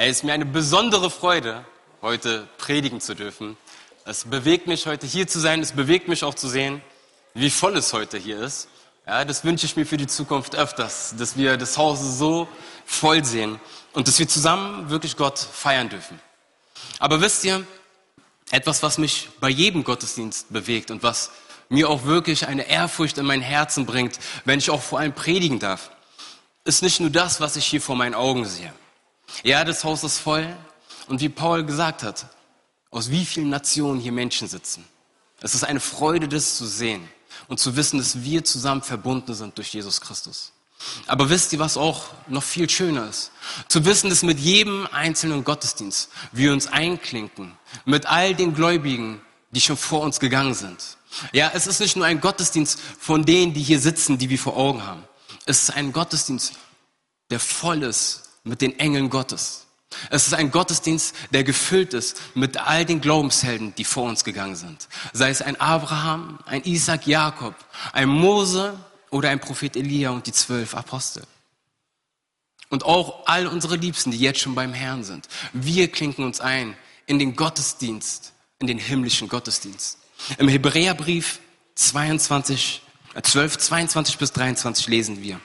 Es ist mir eine besondere Freude, heute predigen zu dürfen. Es bewegt mich, heute hier zu sein. Es bewegt mich auch zu sehen, wie voll es heute hier ist. Ja, das wünsche ich mir für die Zukunft öfters, dass wir das Haus so voll sehen und dass wir zusammen wirklich Gott feiern dürfen. Aber wisst ihr, etwas, was mich bei jedem Gottesdienst bewegt und was mir auch wirklich eine Ehrfurcht in mein Herzen bringt, wenn ich auch vor allem predigen darf, ist nicht nur das, was ich hier vor meinen Augen sehe. Ja, das Haus ist voll. Und wie Paul gesagt hat, aus wie vielen Nationen hier Menschen sitzen. Es ist eine Freude, das zu sehen und zu wissen, dass wir zusammen verbunden sind durch Jesus Christus. Aber wisst ihr, was auch noch viel schöner ist? Zu wissen, dass mit jedem einzelnen Gottesdienst wir uns einklinken, mit all den Gläubigen, die schon vor uns gegangen sind. Ja, es ist nicht nur ein Gottesdienst von denen, die hier sitzen, die wir vor Augen haben. Es ist ein Gottesdienst, der voll ist mit den Engeln Gottes. Es ist ein Gottesdienst, der gefüllt ist mit all den Glaubenshelden, die vor uns gegangen sind. Sei es ein Abraham, ein Isaac, Jakob, ein Mose oder ein Prophet Elia und die zwölf Apostel. Und auch all unsere Liebsten, die jetzt schon beim Herrn sind. Wir klinken uns ein in den Gottesdienst, in den himmlischen Gottesdienst. Im Hebräerbrief 22, 12, 22 bis 23 lesen wir.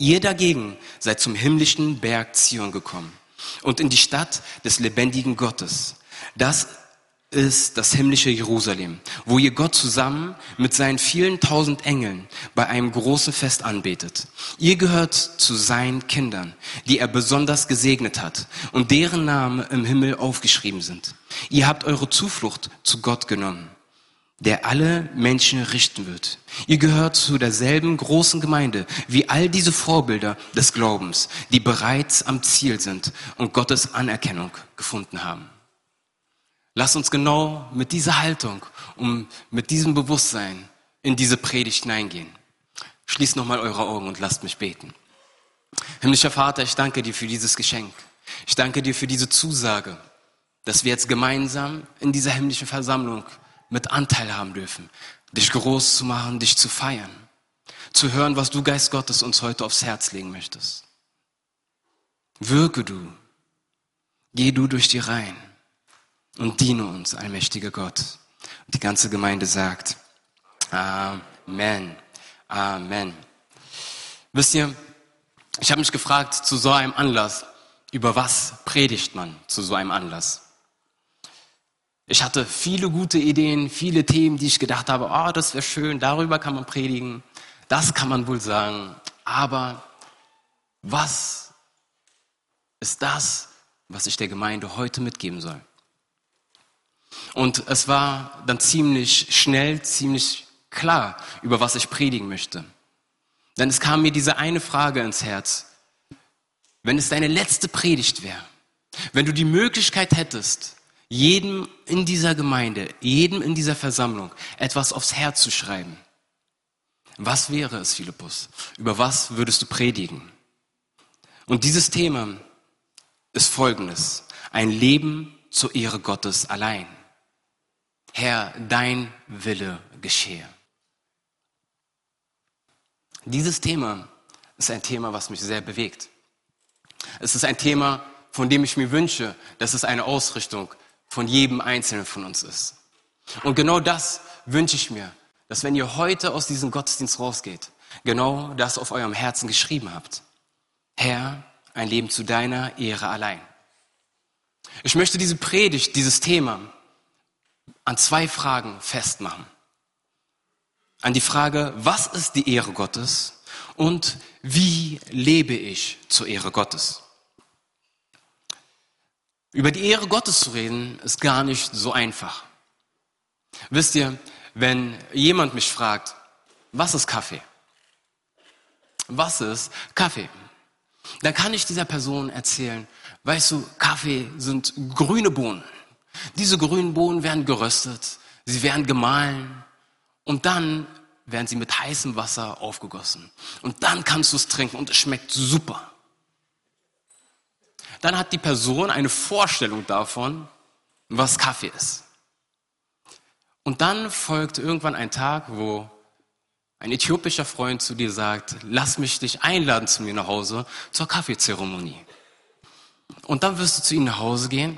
Ihr dagegen seid zum himmlischen Berg Zion gekommen und in die Stadt des lebendigen Gottes. Das ist das himmlische Jerusalem, wo ihr Gott zusammen mit seinen vielen tausend Engeln bei einem großen Fest anbetet. Ihr gehört zu seinen Kindern, die er besonders gesegnet hat und deren Namen im Himmel aufgeschrieben sind. Ihr habt eure Zuflucht zu Gott genommen der alle Menschen richten wird. Ihr gehört zu derselben großen Gemeinde wie all diese Vorbilder des Glaubens, die bereits am Ziel sind und Gottes Anerkennung gefunden haben. Lasst uns genau mit dieser Haltung und mit diesem Bewusstsein in diese Predigt hineingehen. Schließt nochmal eure Augen und lasst mich beten. Himmlischer Vater, ich danke dir für dieses Geschenk. Ich danke dir für diese Zusage, dass wir jetzt gemeinsam in dieser himmlischen Versammlung mit Anteil haben dürfen, dich groß zu machen, dich zu feiern, zu hören, was du, Geist Gottes, uns heute aufs Herz legen möchtest. Wirke du, geh du durch die Reihen und diene uns, allmächtiger Gott. Und die ganze Gemeinde sagt, Amen, Amen. Wisst ihr, ich habe mich gefragt, zu so einem Anlass, über was predigt man zu so einem Anlass? Ich hatte viele gute Ideen, viele Themen, die ich gedacht habe, oh, das wäre schön, darüber kann man predigen, das kann man wohl sagen. Aber was ist das, was ich der Gemeinde heute mitgeben soll? Und es war dann ziemlich schnell, ziemlich klar, über was ich predigen möchte. Denn es kam mir diese eine Frage ins Herz. Wenn es deine letzte Predigt wäre, wenn du die Möglichkeit hättest, jedem in dieser Gemeinde, jedem in dieser Versammlung etwas aufs Herz zu schreiben. Was wäre es, Philippus? Über was würdest du predigen? Und dieses Thema ist folgendes. Ein Leben zur Ehre Gottes allein. Herr, dein Wille geschehe. Dieses Thema ist ein Thema, was mich sehr bewegt. Es ist ein Thema, von dem ich mir wünsche, dass es eine Ausrichtung von jedem Einzelnen von uns ist. Und genau das wünsche ich mir, dass wenn ihr heute aus diesem Gottesdienst rausgeht, genau das auf eurem Herzen geschrieben habt. Herr, ein Leben zu deiner Ehre allein. Ich möchte diese Predigt, dieses Thema an zwei Fragen festmachen. An die Frage, was ist die Ehre Gottes und wie lebe ich zur Ehre Gottes? Über die Ehre Gottes zu reden, ist gar nicht so einfach. Wisst ihr, wenn jemand mich fragt, was ist Kaffee? Was ist Kaffee? Dann kann ich dieser Person erzählen, weißt du, Kaffee sind grüne Bohnen. Diese grünen Bohnen werden geröstet, sie werden gemahlen und dann werden sie mit heißem Wasser aufgegossen. Und dann kannst du es trinken und es schmeckt super dann hat die Person eine Vorstellung davon, was Kaffee ist. Und dann folgt irgendwann ein Tag, wo ein äthiopischer Freund zu dir sagt, lass mich dich einladen zu mir nach Hause zur Kaffeezeremonie. Und dann wirst du zu ihm nach Hause gehen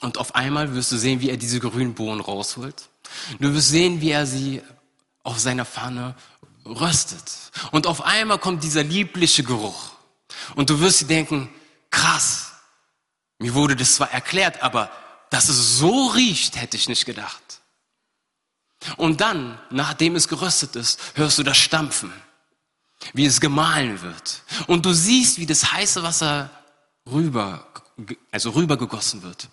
und auf einmal wirst du sehen, wie er diese grünen Bohnen rausholt. Du wirst sehen, wie er sie auf seiner Pfanne röstet. Und auf einmal kommt dieser liebliche Geruch. Und du wirst dir denken, krass, mir wurde das zwar erklärt, aber dass es so riecht, hätte ich nicht gedacht. Und dann, nachdem es geröstet ist, hörst du das Stampfen, wie es gemahlen wird. Und du siehst, wie das heiße Wasser rüber, also rübergegossen wird.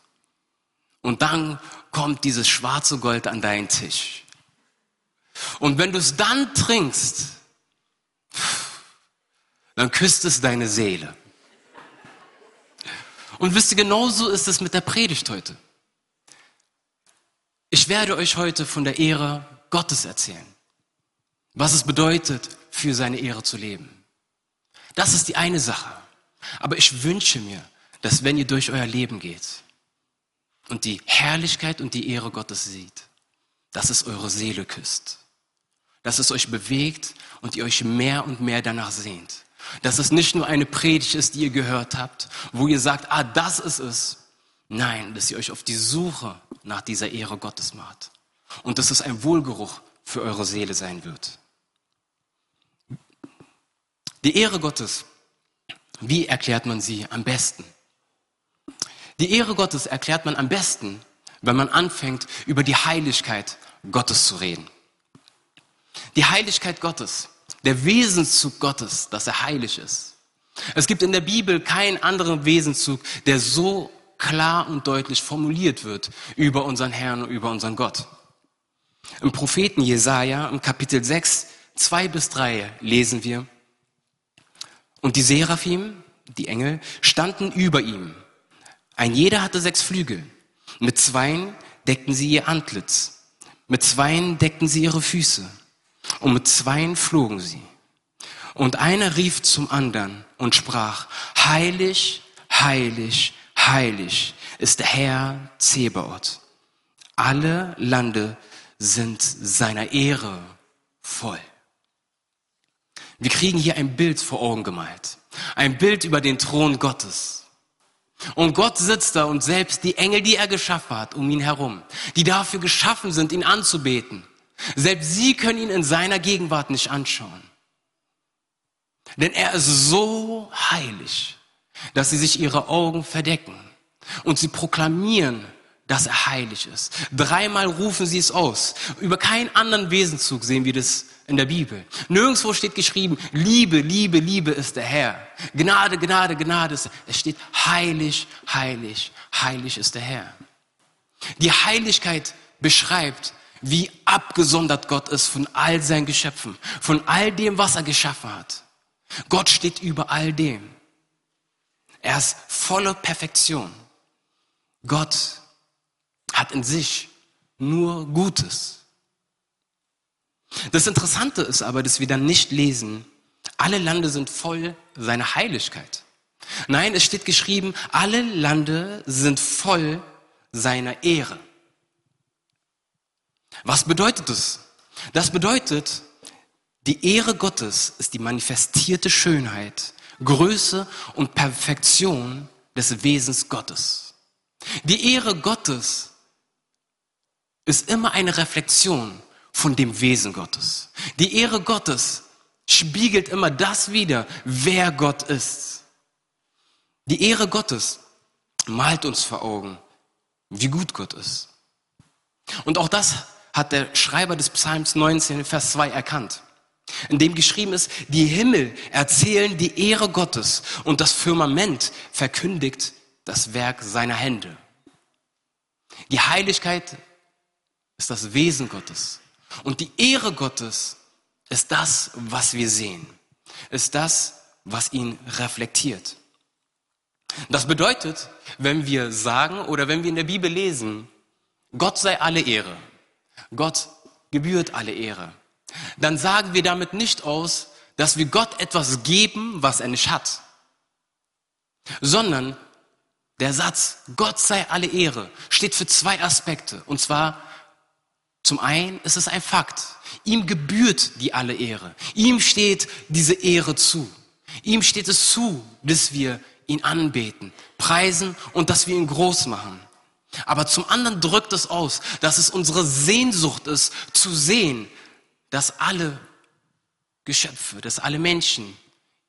Und dann kommt dieses schwarze Gold an deinen Tisch. Und wenn du es dann trinkst, dann küsst es deine Seele. Und wisst ihr, genauso ist es mit der Predigt heute. Ich werde euch heute von der Ehre Gottes erzählen. Was es bedeutet, für seine Ehre zu leben. Das ist die eine Sache. Aber ich wünsche mir, dass wenn ihr durch euer Leben geht und die Herrlichkeit und die Ehre Gottes sieht, dass es eure Seele küsst. Dass es euch bewegt und ihr euch mehr und mehr danach sehnt. Dass es nicht nur eine Predigt ist, die ihr gehört habt, wo ihr sagt, ah, das ist es. Nein, dass ihr euch auf die Suche nach dieser Ehre Gottes macht. Und dass es ein Wohlgeruch für eure Seele sein wird. Die Ehre Gottes, wie erklärt man sie am besten? Die Ehre Gottes erklärt man am besten, wenn man anfängt, über die Heiligkeit Gottes zu reden. Die Heiligkeit Gottes, der Wesenszug Gottes, dass er heilig ist. Es gibt in der Bibel keinen anderen Wesenszug, der so klar und deutlich formuliert wird über unseren Herrn und über unseren Gott. Im Propheten Jesaja, im Kapitel 6, 2 bis 3 lesen wir, und die Seraphim, die Engel, standen über ihm. Ein jeder hatte sechs Flügel. Mit zweien deckten sie ihr Antlitz. Mit zweien deckten sie ihre Füße. Und mit zweien flogen sie. Und einer rief zum anderen und sprach, heilig, heilig, heilig ist der Herr Zebaoth. Alle Lande sind seiner Ehre voll. Wir kriegen hier ein Bild vor Augen gemalt. Ein Bild über den Thron Gottes. Und Gott sitzt da und selbst die Engel, die er geschaffen hat, um ihn herum, die dafür geschaffen sind, ihn anzubeten, selbst sie können ihn in seiner Gegenwart nicht anschauen. Denn er ist so heilig, dass sie sich ihre Augen verdecken und sie proklamieren, dass er heilig ist. Dreimal rufen sie es aus. Über keinen anderen Wesenzug sehen wir das in der Bibel. Nirgendwo steht geschrieben, Liebe, Liebe, Liebe ist der Herr. Gnade, Gnade, Gnade ist. Es steht heilig, heilig, heilig ist der Herr. Die Heiligkeit beschreibt, wie abgesondert Gott ist von all seinen Geschöpfen, von all dem, was er geschaffen hat. Gott steht über all dem. Er ist voller Perfektion. Gott hat in sich nur Gutes. Das Interessante ist aber, dass wir dann nicht lesen, alle Lande sind voll seiner Heiligkeit. Nein, es steht geschrieben, alle Lande sind voll seiner Ehre. Was bedeutet das? Das bedeutet, die Ehre Gottes ist die manifestierte Schönheit, Größe und Perfektion des Wesens Gottes. Die Ehre Gottes ist immer eine Reflexion von dem Wesen Gottes. Die Ehre Gottes spiegelt immer das wider, wer Gott ist. Die Ehre Gottes malt uns vor Augen, wie gut Gott ist. Und auch das hat der Schreiber des Psalms 19, Vers 2 erkannt, in dem geschrieben ist, die Himmel erzählen die Ehre Gottes und das Firmament verkündigt das Werk seiner Hände. Die Heiligkeit ist das Wesen Gottes. Und die Ehre Gottes ist das, was wir sehen, ist das, was ihn reflektiert. Das bedeutet, wenn wir sagen oder wenn wir in der Bibel lesen, Gott sei alle Ehre, Gott gebührt alle Ehre, dann sagen wir damit nicht aus, dass wir Gott etwas geben, was er nicht hat, sondern der Satz, Gott sei alle Ehre, steht für zwei Aspekte. Und zwar zum einen ist es ein Fakt. Ihm gebührt die alle Ehre. Ihm steht diese Ehre zu. Ihm steht es zu, dass wir ihn anbeten, preisen und dass wir ihn groß machen. Aber zum anderen drückt es aus, dass es unsere Sehnsucht ist, zu sehen, dass alle Geschöpfe, dass alle Menschen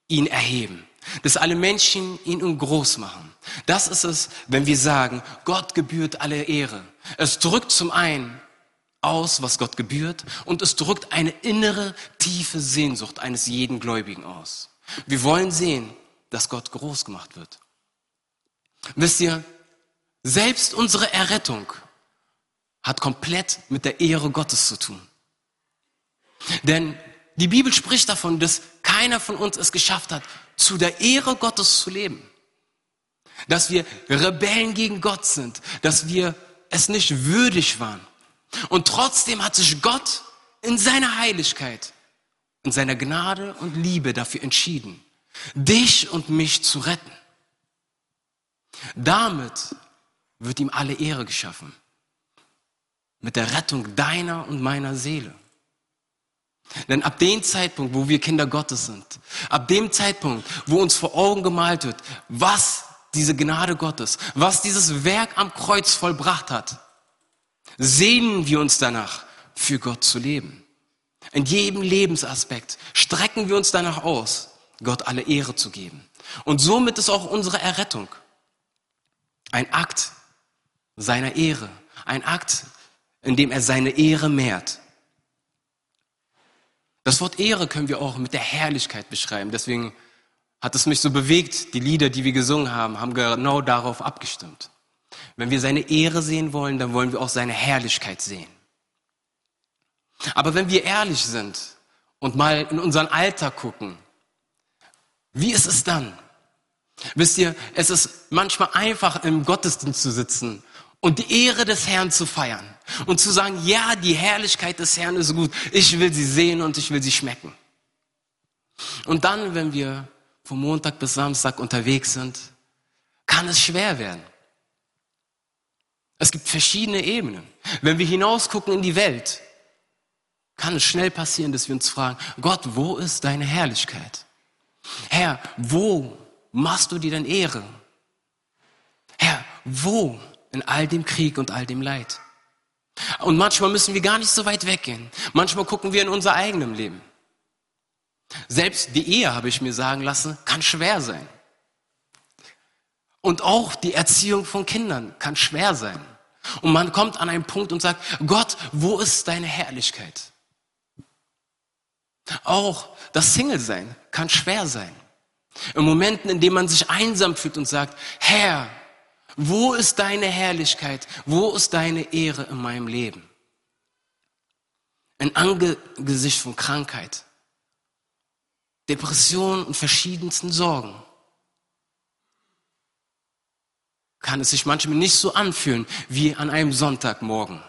ihn erheben, dass alle Menschen ihn groß machen. Das ist es, wenn wir sagen, Gott gebührt alle Ehre. Es drückt zum einen aus, was Gott gebührt, und es drückt eine innere, tiefe Sehnsucht eines jeden Gläubigen aus. Wir wollen sehen, dass Gott groß gemacht wird. Wisst ihr, selbst unsere Errettung hat komplett mit der Ehre Gottes zu tun. Denn die Bibel spricht davon, dass keiner von uns es geschafft hat, zu der Ehre Gottes zu leben. Dass wir Rebellen gegen Gott sind, dass wir es nicht würdig waren. Und trotzdem hat sich Gott in seiner Heiligkeit, in seiner Gnade und Liebe dafür entschieden, dich und mich zu retten. Damit wird ihm alle Ehre geschaffen. Mit der Rettung deiner und meiner Seele. Denn ab dem Zeitpunkt, wo wir Kinder Gottes sind, ab dem Zeitpunkt, wo uns vor Augen gemalt wird, was diese Gnade Gottes, was dieses Werk am Kreuz vollbracht hat, sehnen wir uns danach, für Gott zu leben. In jedem Lebensaspekt strecken wir uns danach aus, Gott alle Ehre zu geben. Und somit ist auch unsere Errettung ein Akt seiner Ehre, ein Akt, in dem er seine Ehre mehrt. Das Wort Ehre können wir auch mit der Herrlichkeit beschreiben. Deswegen hat es mich so bewegt. Die Lieder, die wir gesungen haben, haben genau darauf abgestimmt. Wenn wir seine Ehre sehen wollen, dann wollen wir auch seine Herrlichkeit sehen. Aber wenn wir ehrlich sind und mal in unseren Alltag gucken, wie ist es dann? Wisst ihr, es ist manchmal einfach im Gottesdienst zu sitzen und die Ehre des Herrn zu feiern und zu sagen, ja, die Herrlichkeit des Herrn ist gut, ich will sie sehen und ich will sie schmecken. Und dann, wenn wir von Montag bis Samstag unterwegs sind, kann es schwer werden. Es gibt verschiedene Ebenen. Wenn wir hinausgucken in die Welt, kann es schnell passieren, dass wir uns fragen, Gott, wo ist deine Herrlichkeit? Herr, wo machst du dir denn Ehre? Herr, wo in all dem Krieg und all dem Leid? Und manchmal müssen wir gar nicht so weit weggehen. Manchmal gucken wir in unser eigenes Leben. Selbst die Ehe, habe ich mir sagen lassen, kann schwer sein. Und auch die Erziehung von Kindern kann schwer sein. Und man kommt an einen Punkt und sagt, Gott, wo ist deine Herrlichkeit? Auch das Single-Sein kann schwer sein. In Momenten, in denen man sich einsam fühlt und sagt, Herr, wo ist deine Herrlichkeit? Wo ist deine Ehre in meinem Leben? Ein Angesicht von Krankheit, Depression und verschiedensten Sorgen kann es sich manchmal nicht so anfühlen wie an einem Sonntagmorgen.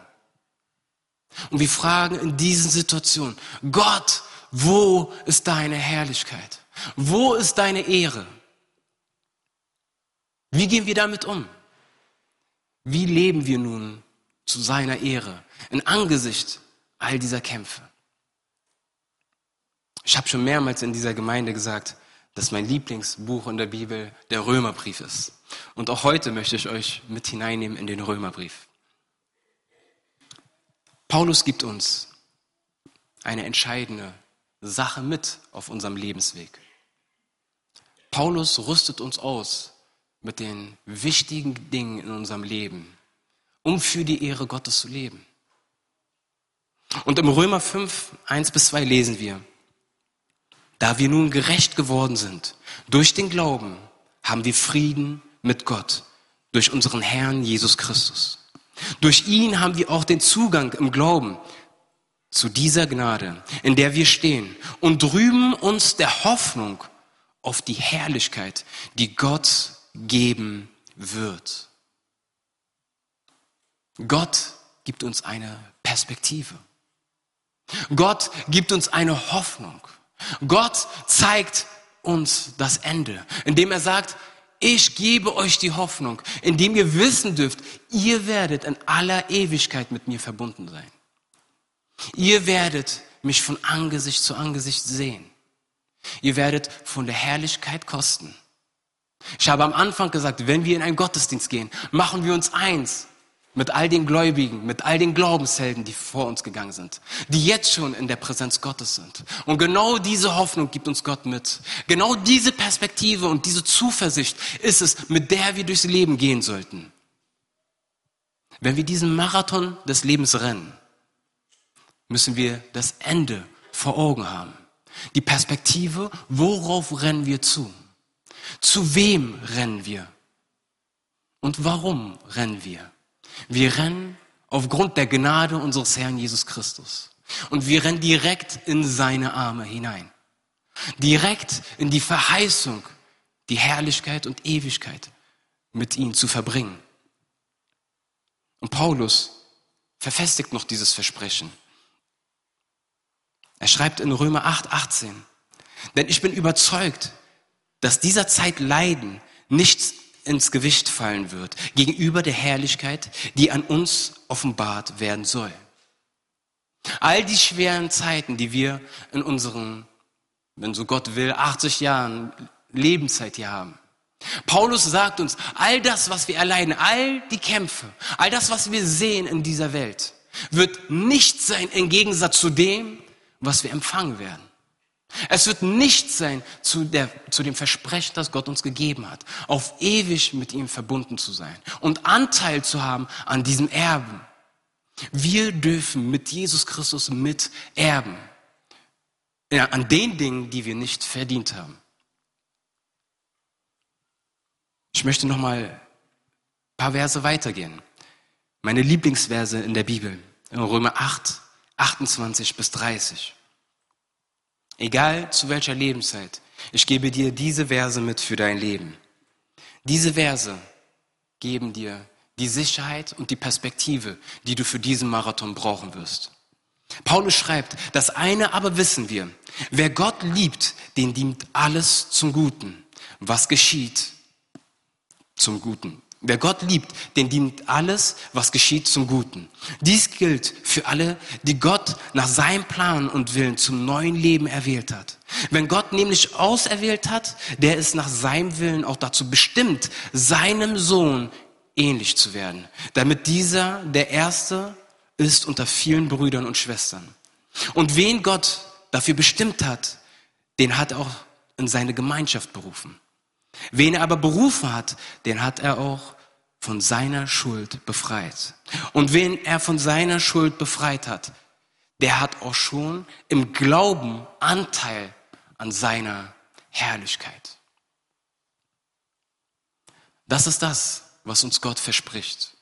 Und wir fragen in diesen Situationen, Gott, wo ist deine Herrlichkeit? Wo ist deine Ehre? Wie gehen wir damit um? Wie leben wir nun zu seiner Ehre in Angesicht all dieser Kämpfe? Ich habe schon mehrmals in dieser Gemeinde gesagt, dass mein Lieblingsbuch in der Bibel der Römerbrief ist. Und auch heute möchte ich euch mit hineinnehmen in den Römerbrief. Paulus gibt uns eine entscheidende Sache mit auf unserem Lebensweg. Paulus rüstet uns aus mit den wichtigen Dingen in unserem Leben, um für die Ehre Gottes zu leben. Und im Römer 5, 1 bis 2 lesen wir, da wir nun gerecht geworden sind durch den Glauben, haben wir Frieden mit Gott durch unseren Herrn Jesus Christus. Durch ihn haben wir auch den Zugang im Glauben zu dieser Gnade, in der wir stehen und drüben uns der Hoffnung auf die Herrlichkeit, die Gott geben wird. Gott gibt uns eine Perspektive. Gott gibt uns eine Hoffnung. Gott zeigt uns das Ende, indem er sagt, ich gebe euch die Hoffnung, indem ihr wissen dürft, ihr werdet in aller Ewigkeit mit mir verbunden sein. Ihr werdet mich von Angesicht zu Angesicht sehen. Ihr werdet von der Herrlichkeit kosten. Ich habe am Anfang gesagt, wenn wir in einen Gottesdienst gehen, machen wir uns eins mit all den Gläubigen, mit all den Glaubenshelden, die vor uns gegangen sind, die jetzt schon in der Präsenz Gottes sind. Und genau diese Hoffnung gibt uns Gott mit. Genau diese Perspektive und diese Zuversicht ist es, mit der wir durchs Leben gehen sollten. Wenn wir diesen Marathon des Lebens rennen, müssen wir das Ende vor Augen haben. Die Perspektive, worauf rennen wir zu? Zu wem rennen wir? Und warum rennen wir? Wir rennen aufgrund der Gnade unseres Herrn Jesus Christus. Und wir rennen direkt in seine Arme hinein. Direkt in die Verheißung, die Herrlichkeit und Ewigkeit mit ihm zu verbringen. Und Paulus verfestigt noch dieses Versprechen. Er schreibt in Römer 8, 18, denn ich bin überzeugt, dass dieser Zeit Leiden nichts ins Gewicht fallen wird gegenüber der Herrlichkeit, die an uns offenbart werden soll. All die schweren Zeiten, die wir in unseren, wenn so Gott will, 80 Jahren Lebenszeit hier haben. Paulus sagt uns, all das, was wir erleiden, all die Kämpfe, all das, was wir sehen in dieser Welt, wird nicht sein im Gegensatz zu dem, was wir empfangen werden. Es wird nicht sein zu, der, zu dem Versprechen, das Gott uns gegeben hat, auf ewig mit ihm verbunden zu sein und Anteil zu haben an diesem Erben. Wir dürfen mit Jesus Christus miterben. Ja, an den Dingen, die wir nicht verdient haben. Ich möchte noch mal ein paar Verse weitergehen. Meine Lieblingsverse in der Bibel, in Römer 8, 28 bis 30. Egal zu welcher Lebenszeit, ich gebe dir diese Verse mit für dein Leben. Diese Verse geben dir die Sicherheit und die Perspektive, die du für diesen Marathon brauchen wirst. Paulus schreibt, das eine aber wissen wir, wer Gott liebt, den dient alles zum Guten. Was geschieht zum Guten? Wer Gott liebt, den dient alles, was geschieht, zum Guten. Dies gilt für alle, die Gott nach seinem Plan und Willen zum neuen Leben erwählt hat. Wenn Gott nämlich auserwählt hat, der ist nach seinem Willen auch dazu bestimmt, seinem Sohn ähnlich zu werden, damit dieser der Erste ist unter vielen Brüdern und Schwestern. Und wen Gott dafür bestimmt hat, den hat er auch in seine Gemeinschaft berufen. Wen er aber berufen hat, den hat er auch von seiner Schuld befreit. Und wen er von seiner Schuld befreit hat, der hat auch schon im Glauben Anteil an seiner Herrlichkeit. Das ist das, was uns Gott verspricht.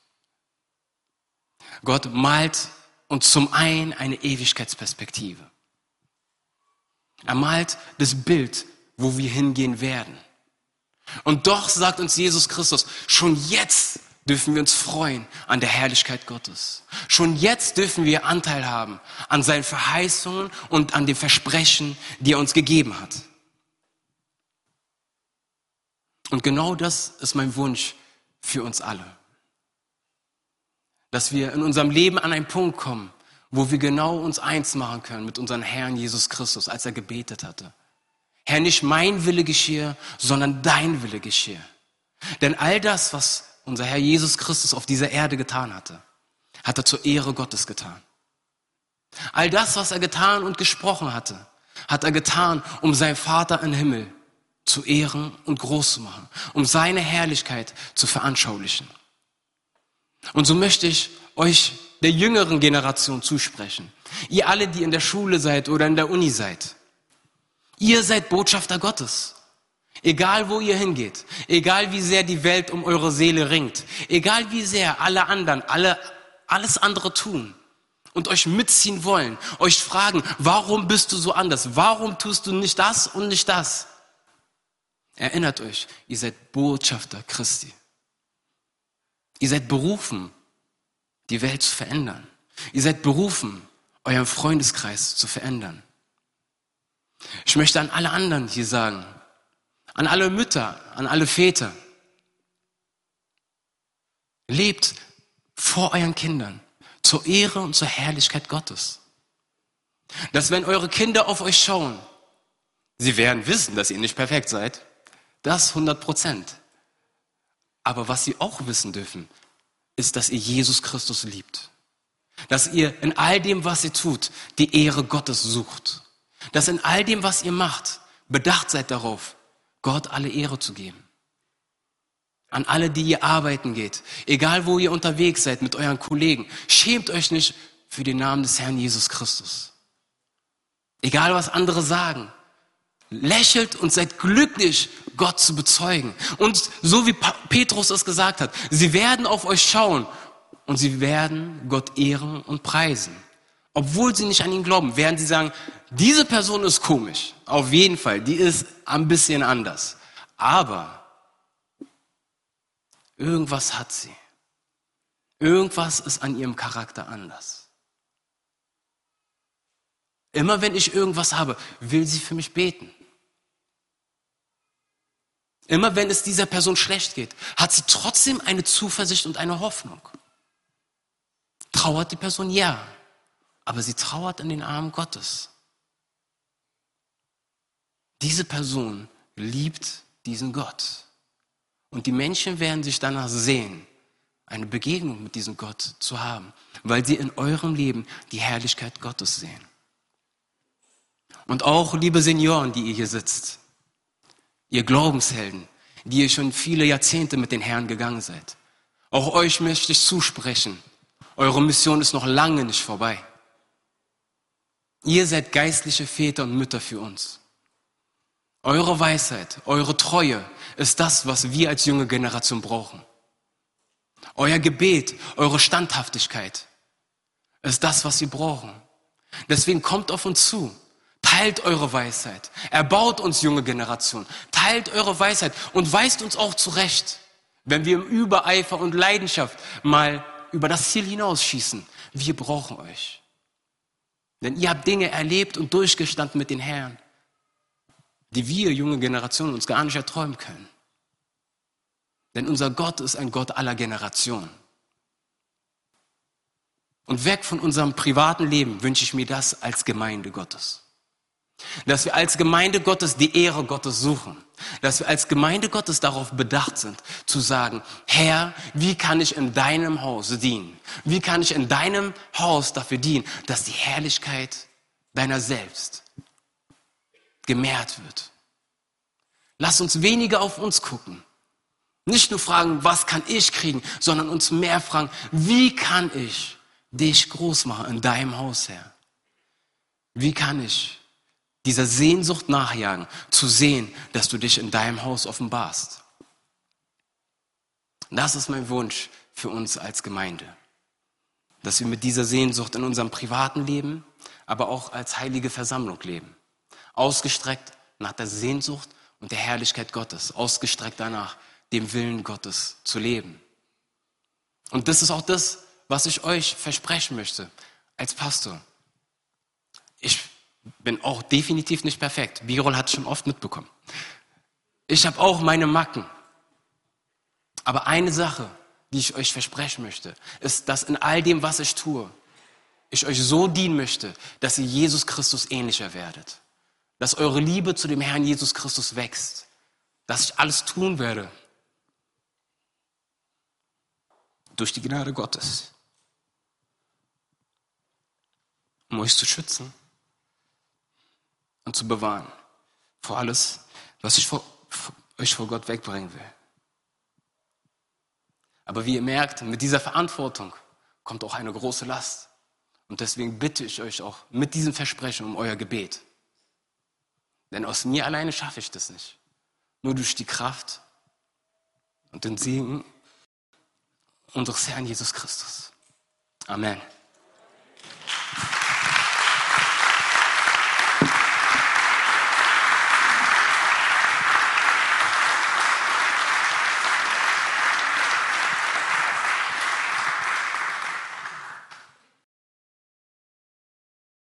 Gott malt uns zum einen eine Ewigkeitsperspektive. Er malt das Bild, wo wir hingehen werden. Und doch sagt uns Jesus Christus, schon jetzt dürfen wir uns freuen an der Herrlichkeit Gottes. Schon jetzt dürfen wir Anteil haben an seinen Verheißungen und an den Versprechen, die er uns gegeben hat. Und genau das ist mein Wunsch für uns alle. Dass wir in unserem Leben an einen Punkt kommen, wo wir genau uns eins machen können mit unserem Herrn Jesus Christus, als er gebetet hatte. Herr, nicht mein Wille geschehe, sondern dein Wille geschehe. Denn all das, was unser Herr Jesus Christus auf dieser Erde getan hatte, hat er zur Ehre Gottes getan. All das, was er getan und gesprochen hatte, hat er getan, um seinen Vater im Himmel zu ehren und groß zu machen, um seine Herrlichkeit zu veranschaulichen. Und so möchte ich euch der jüngeren Generation zusprechen. Ihr alle, die in der Schule seid oder in der Uni seid. Ihr seid Botschafter Gottes. Egal wo ihr hingeht, egal wie sehr die Welt um eure Seele ringt, egal wie sehr alle anderen, alle, alles andere tun und euch mitziehen wollen, euch fragen, warum bist du so anders? Warum tust du nicht das und nicht das? Erinnert euch, ihr seid Botschafter Christi. Ihr seid berufen, die Welt zu verändern. Ihr seid berufen, euren Freundeskreis zu verändern. Ich möchte an alle anderen hier sagen, an alle Mütter, an alle Väter, lebt vor euren Kindern zur Ehre und zur Herrlichkeit Gottes. Dass wenn eure Kinder auf euch schauen, sie werden wissen, dass ihr nicht perfekt seid. Das 100 Prozent. Aber was sie auch wissen dürfen, ist, dass ihr Jesus Christus liebt. Dass ihr in all dem, was ihr tut, die Ehre Gottes sucht. Dass in all dem, was ihr macht, bedacht seid darauf, Gott alle Ehre zu geben. An alle, die ihr arbeiten geht, egal wo ihr unterwegs seid mit euren Kollegen, schämt euch nicht für den Namen des Herrn Jesus Christus. Egal was andere sagen, lächelt und seid glücklich, Gott zu bezeugen. Und so wie Petrus es gesagt hat, sie werden auf euch schauen und sie werden Gott ehren und preisen. Obwohl sie nicht an ihn glauben, werden sie sagen, diese Person ist komisch. Auf jeden Fall, die ist ein bisschen anders. Aber irgendwas hat sie. Irgendwas ist an ihrem Charakter anders. Immer wenn ich irgendwas habe, will sie für mich beten. Immer wenn es dieser Person schlecht geht, hat sie trotzdem eine Zuversicht und eine Hoffnung. Trauert die Person? Ja. Aber sie trauert in den Armen Gottes. Diese Person liebt diesen Gott. Und die Menschen werden sich danach sehen, eine Begegnung mit diesem Gott zu haben, weil sie in eurem Leben die Herrlichkeit Gottes sehen. Und auch, liebe Senioren, die ihr hier sitzt, ihr Glaubenshelden, die ihr schon viele Jahrzehnte mit den Herrn gegangen seid. Auch euch möchte ich zusprechen. Eure Mission ist noch lange nicht vorbei. Ihr seid geistliche Väter und Mütter für uns. Eure Weisheit, eure Treue ist das, was wir als junge Generation brauchen. Euer Gebet, eure Standhaftigkeit ist das, was wir brauchen. Deswegen kommt auf uns zu. Teilt eure Weisheit. Erbaut uns junge Generation. Teilt eure Weisheit und weist uns auch zurecht, wenn wir im Übereifer und Leidenschaft mal über das Ziel hinausschießen. Wir brauchen euch. Denn ihr habt Dinge erlebt und durchgestanden mit den Herrn, die wir, junge Generationen, uns gar nicht erträumen können. Denn unser Gott ist ein Gott aller Generationen. Und weg von unserem privaten Leben wünsche ich mir das als Gemeinde Gottes. Dass wir als Gemeinde Gottes die Ehre Gottes suchen. Dass wir als Gemeinde Gottes darauf bedacht sind, zu sagen, Herr, wie kann ich in deinem Haus dienen? Wie kann ich in deinem Haus dafür dienen, dass die Herrlichkeit deiner selbst gemehrt wird? Lass uns weniger auf uns gucken. Nicht nur fragen, was kann ich kriegen, sondern uns mehr fragen, wie kann ich dich groß machen in deinem Haus, Herr? Wie kann ich dieser Sehnsucht nachjagen, zu sehen, dass du dich in deinem Haus offenbarst. Das ist mein Wunsch für uns als Gemeinde, dass wir mit dieser Sehnsucht in unserem privaten Leben, aber auch als heilige Versammlung leben. Ausgestreckt nach der Sehnsucht und der Herrlichkeit Gottes, ausgestreckt danach, dem Willen Gottes zu leben. Und das ist auch das, was ich euch versprechen möchte als Pastor. Ich bin auch definitiv nicht perfekt. Birol hat es schon oft mitbekommen. Ich habe auch meine Macken. Aber eine Sache, die ich euch versprechen möchte, ist, dass in all dem, was ich tue, ich euch so dienen möchte, dass ihr Jesus Christus ähnlicher werdet. Dass eure Liebe zu dem Herrn Jesus Christus wächst. Dass ich alles tun werde. Durch die Gnade Gottes. Um euch zu schützen und zu bewahren. Vor alles, was ich vor, euch vor Gott wegbringen will. Aber wie ihr merkt, mit dieser Verantwortung kommt auch eine große Last. Und deswegen bitte ich euch auch mit diesem Versprechen um euer Gebet. Denn aus mir alleine schaffe ich das nicht. Nur durch die Kraft und den Segen unseres Herrn Jesus Christus. Amen.